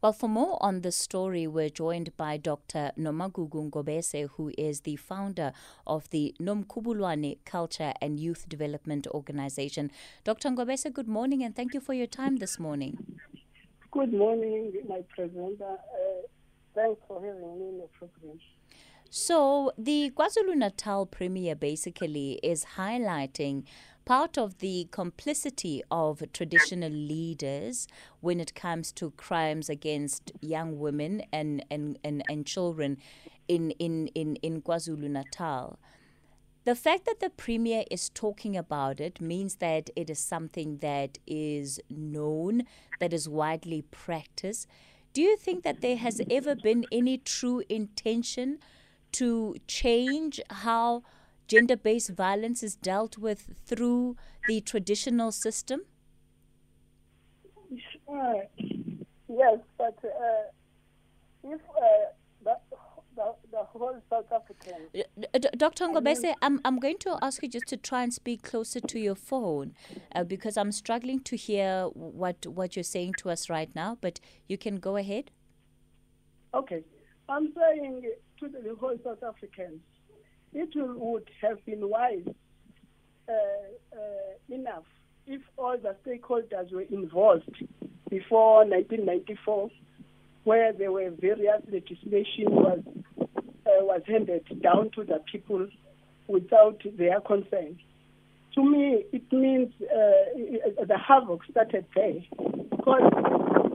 Well, for more on this story, we're joined by Dr. Nomagugu Ngobese, who is the founder of the Nomkhubulwane Culture and Youth Development Organization. Dr. Ngobese, good morning and thank you for your time this morning. Good morning, my presenter. Uh, thanks for having me in the program. So, the KwaZulu Natal Premier basically is highlighting part of the complicity of traditional leaders when it comes to crimes against young women and, and, and, and children in, in, in, in KwaZulu Natal. The fact that the Premier is talking about it means that it is something that is known, that is widely practiced. Do you think that there has ever been any true intention? to change how gender based violence is dealt with through the traditional system? Uh, yes, but uh, if uh, the, the, the, whole South African. Uh, D- Dr. Ngobese, I'm, I'm going to ask you just to try and speak closer to your phone uh, because I'm struggling to hear what, what you're saying to us right now, but you can go ahead. Okay. I'm saying to the whole South Africans, it would have been wise uh, uh, enough if all the stakeholders were involved before 1994, where there were various legislation was uh, was handed down to the people without their consent. To me, it means uh, the havoc started there because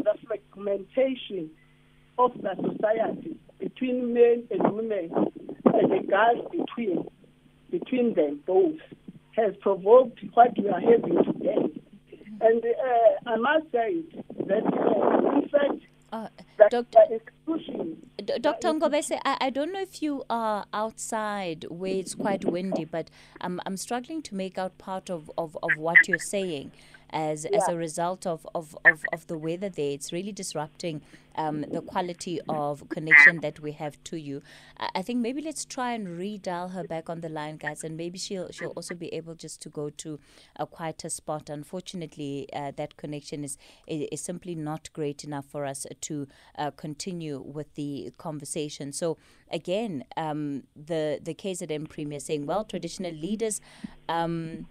the fragmentation of the society between men and women the gulf between between them both has provoked what we are having today. And uh, I must say that uh, in fact uh, Dr. Dr. Ngobese, I, I don't know if you are outside where it's quite windy, but I'm, I'm struggling to make out part of, of, of what you're saying as, yeah. as a result of, of, of, of the weather there. It's really disrupting um, the quality of connection that we have to you. I, I think maybe let's try and redial her back on the line, guys, and maybe she'll she'll also be able just to go to a quieter spot. Unfortunately, uh, that connection is, is, is simply not great enough for us to uh, continue with the conversation. So again, um, the the KZN premier saying, well, traditional leaders. Um,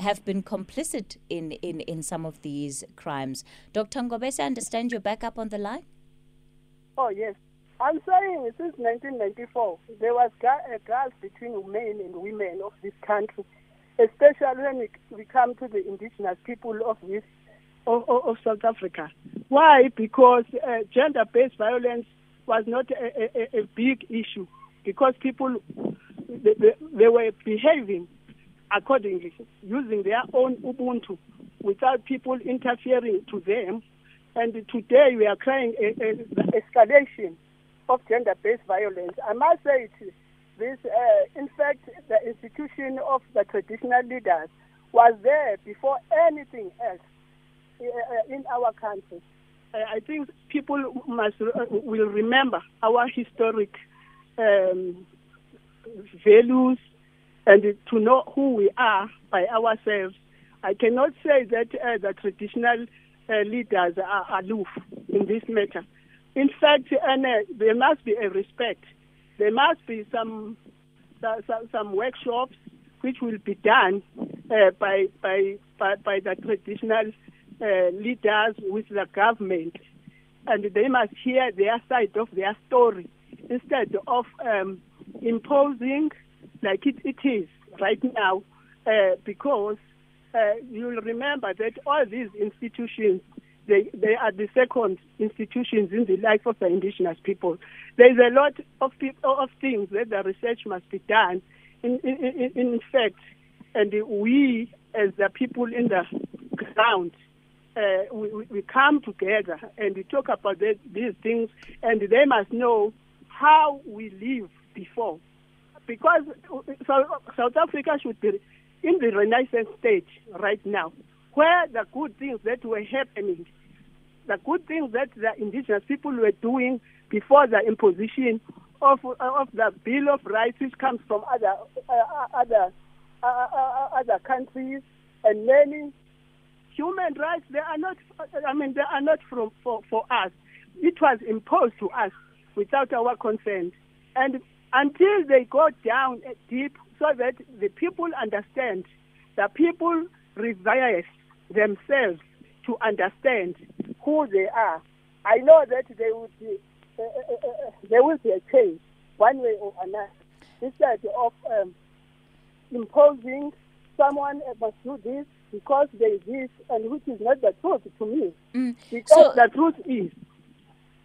have been complicit in, in, in some of these crimes. Dr. Ngobese, I understand you're back up on the line? Oh, yes. I'm saying since 1994, there was a gulf between men and women of this country, especially when we, come to the indigenous people of this of, of South Africa. Why? Because uh, gender-based violence was not a, a, a, big issue because people they, they, they were behaving accordingly, using their own Ubuntu without people interfering to them. And today we are crying the escalation of gender-based violence. I must say it, this, uh, in fact, the institution of the traditional leaders was there before anything else uh, in our country. Uh, I think people must uh, will remember our historic um, values and to know who we are by ourselves. I cannot say that uh, the traditional uh, leaders are aloof in this matter. In fact, uh, there must be a respect. There must be some some, some workshops which will be done uh, by, by, by by the traditional uh, leaders with the government, and they must hear their side of their story instead of um, imposing like it, it is right now, uh, because uh, you'll remember that all these institutions, they, they are the second institutions in the life of the indigenous people. There's a lot of, people, of things that the research must be done. In, in, in fact, and we, as the people in the ground, uh, we, we come together and we talk about the, these things, and they must know how we live before because South Africa should be in the renaissance stage right now, where the good things that were happening, the good things that the indigenous people were doing before the imposition of of the Bill of Rights, which comes from other uh, other uh, uh, other countries, and many human rights. They are not. I mean, they are not from for for us. it was imposed to us without our consent. And until they go down deep so that the people understand, the people revise themselves to understand who they are. I know that they would be, uh, uh, uh, there will be a change one way or another. Instead of um, imposing someone must do this because is this, and which is not the truth to me. Mm. Because So- the truth is,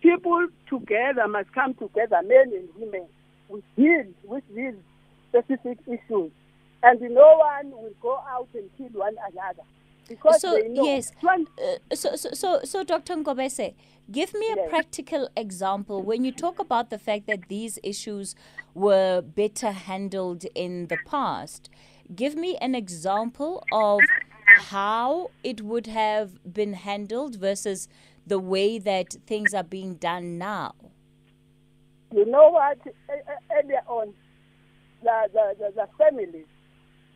people together must come together, men and women, we deal with these specific issues. And no one will go out and kill one another. Because So, yes. One- Uh, so, so, so, so, Dr. Ngobese, give me a Yes. practical example when you talk about the fact that these issues were better handled in the past. Give me an example of how it would have been handled versus the way that things are being done now. You know what? Earlier on, the, the, the, the families,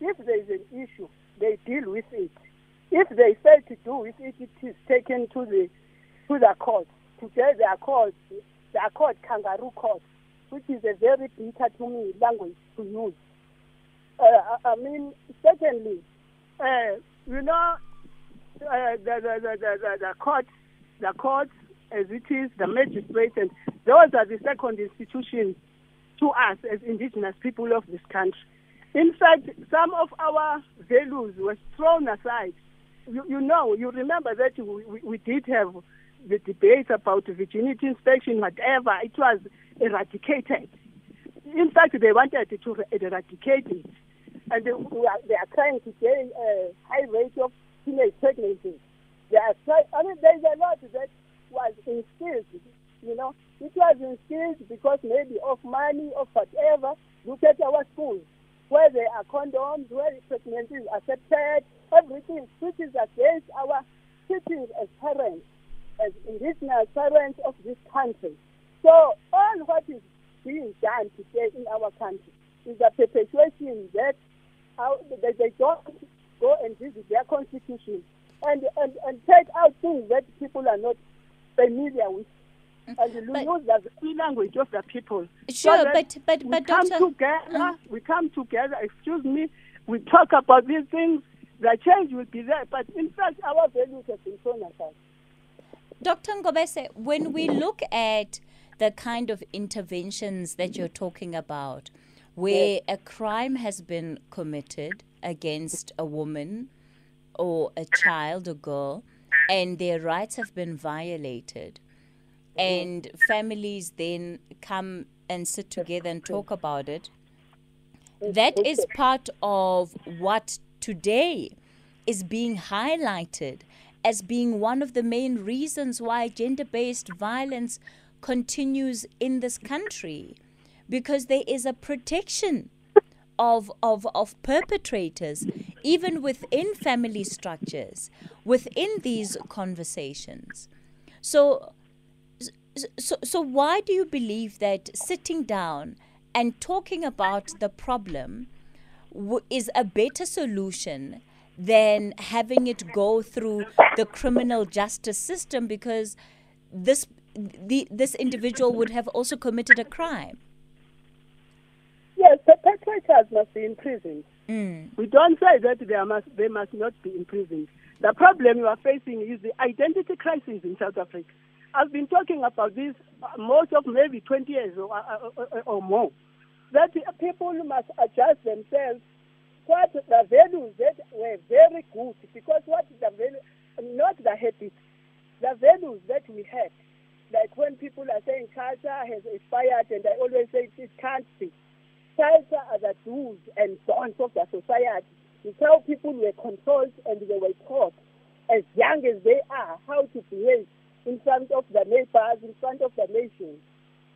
if there is an issue, they deal with it. If they fail to do it, it is taken to the to the court. Today they are called they are called kangaroo court, which is a very bitter to me language to use. Uh, I- I mean, secondly, uh, you know, uh, the, the, the, the, the, the court, the courts as it is, the magistrate, and those are the second institutions to us as indigenous people of this country. In fact, some of our values were thrown aside. You, you know, you remember that we, we, did have the debate about virginity inspection, whatever. It was eradicated. In fact, they wanted to er, eradicate it. And they, are, they are trying to gain a high rate of teenage pregnancy. They are trying, I mean, there's a lot that was instilled, you know. It was instilled because maybe of money, or whatever. Look at our schools, where there are condoms, where pregnancies are accepted, everything, which is against our teachings as parents, as indigenous parents of this country. So all what is being done today in our country is a perpetuation that they, they don't go and visit their constitution and, and, and take out things that people are not familiar with. Mm. And you But- use the very language of the people. Sure, that but but we but come Doctor, together. Uh-huh. We come together. Excuse me. We talk about these things. The change will be there, but in fact, our values have been thrown aside. Dr. Ngobese, when we look at the kind of interventions that you're talking about, where a crime has been committed against a woman or a child or girl, and their rights have been violated, and families then come and sit together and talk about it, that is part of what today is being highlighted as being one of the main reasons why gender based violence continues in this country. Because there is a protection of, of, of perpetrators even within family structures within these conversations. So so, so why do you believe that sitting down and talking about the problem w- is a better solution than having it go through the criminal justice system? Because this the, this individual would have also committed a crime perpetrators must be imprisoned. mm. We don't say that they must they must not be imprisoned. The problem you are facing is the identity crisis in South Africa. I've been talking about this uh, most of maybe 20 years or, uh, or, or more. That people must adjust themselves. What the values that were very good because what the value, not the habits, the values that we had. Like when people are saying culture has expired, and I always say it can't be culture are the do's and don'ts of the society. It's how people were controlled and they were taught as young as they are how to behave in front of the neighbors, in front of the nation.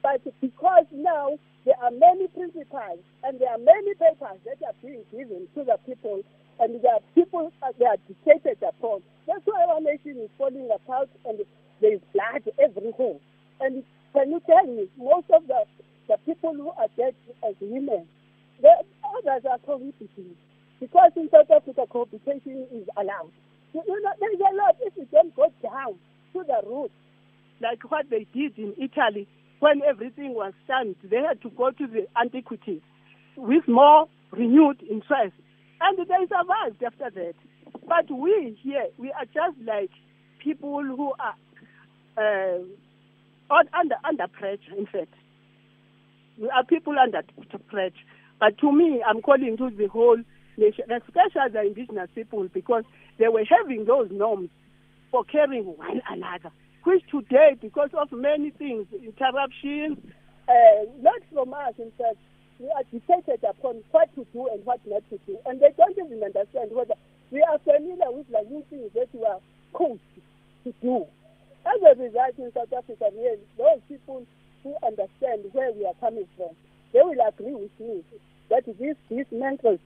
But because now there are many principles and there are many papers that are being given to the people and the people uh, are dictated upon. That's why our nation is falling apart and there is blood everywhere. And can you tell me, most of the, the people who are dead as women, the others are cohabiting. Because in South Africa, cohabitation is allowed. You you know, there's a lot. If you don't go down to the root, like what they did in Italy when everything was stunned. They had to go to the antiquities with more renewed interest. And they survived after that. But we here, we are just like people who are uh, under, under pressure, in fact. We are people under pressure. But to me, I'm calling to the whole nation, especially the indigenous people, because they were having those norms for caring one another, which today, because of many things, interruptions, uh, not from us, in fact, we are dictated upon what to do and what not to do. And they don't even understand whether we are familiar with the new things that we are coached to do. As a result, in South Africa, really, those people who understand where we are coming from, they will agree with me that this, this mental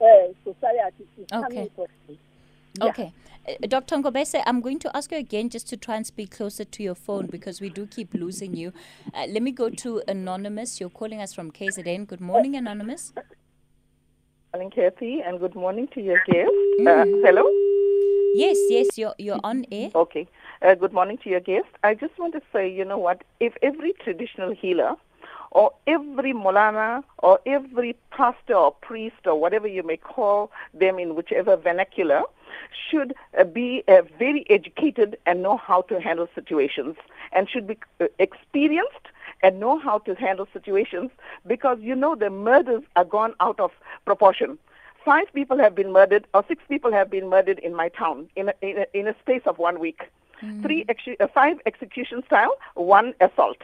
uh, society is okay. coming from. Yeah. Okay. Uh, Dr. Ngobese, I'm going to ask you again just to try and speak closer to your phone because we do keep losing you. Uh, let me go to Anonymous. You're calling us from KZN. Good morning, Anonymous. Good morning, Kathy, and good morning to your guest. Mm. Uh, hello? Yes, yes, you're, you're on air. Okay. Uh, good morning to your guest. I just want to say, you know what, if every traditional healer or every Molana or every pastor or priest or whatever you may call them in whichever vernacular should uh, be uh, very educated and know how to handle situations and should be uh, experienced and know how to handle situations because you know the murders are gone out of proportion. Five people have been murdered or six people have been murdered in my town in a, in a, in a space of one week. Mm. Three, ex- uh, five execution style, one assault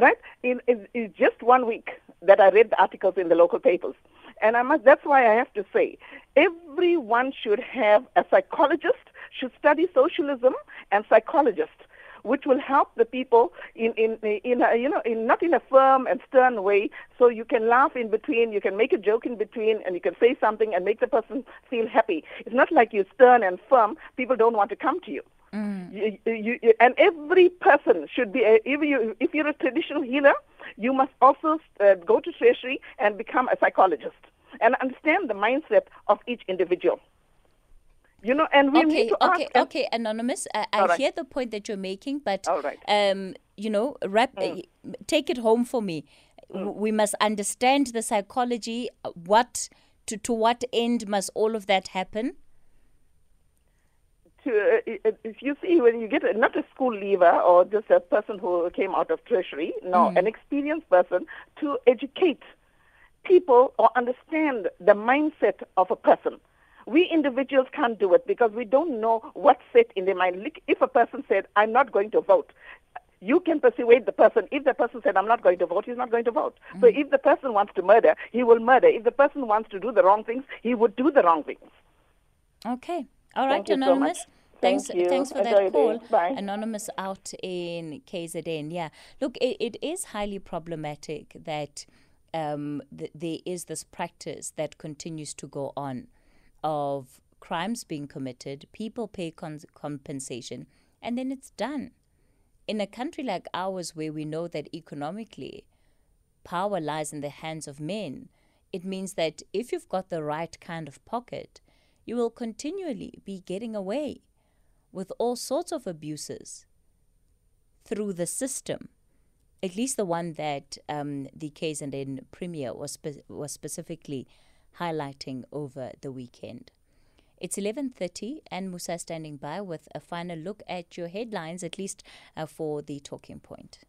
right? In, in, in, just one week that I read the articles in the local papers. And I must, that's why I have to say, everyone should have a psychologist, should study socialism and psychologist, which will help the people in, in, in a, you know, in, not in a firm and stern way, so you can laugh in between, you can make a joke in between, and you can say something and make the person feel happy. It's not like you're stern and firm, people don't want to come to you. Mm. You, you, you, and every person should be, a, if, you, if you're a traditional healer, you must also uh, go to treasury and become a psychologist and understand the mindset of each individual. You know, and we okay, need to okay, ask. Okay, anonymous. I, I right. hear the point that you're making, but All right. um, you know, rap, mm. take it home for me. Mm. We must understand the psychology. What to to what end must all of that happen? To, uh, if you see when you get a, not a school leaver or just a person who came out of treasury, no, mm. an experienced person to educate people or understand the mindset of a person. We individuals can't do it because we don't know what's set in their mind. If a person said, I'm not going to vote, you can persuade the person. If the person said, I'm not going to vote, he's not going to vote. Mm. So if the person wants to murder, he will murder. If the person wants to do the wrong things, he would do the wrong things. Okay. All right, Thank Anonymous. So Thanks, Thank thanks for Enjoy that call. Bye. Anonymous out in KZN. Yeah, look, it, it is highly problematic that um, th- there is this practice that continues to go on of crimes being committed, people pay con- compensation, and then it's done. In a country like ours, where we know that economically power lies in the hands of men, it means that if you've got the right kind of pocket, you will continually be getting away with all sorts of abuses through the system, at least the one that um, the KZN Premier was, spe- was specifically highlighting over the weekend. It's 11.30 and Musa standing by with a final look at your headlines, at least uh, for the talking point.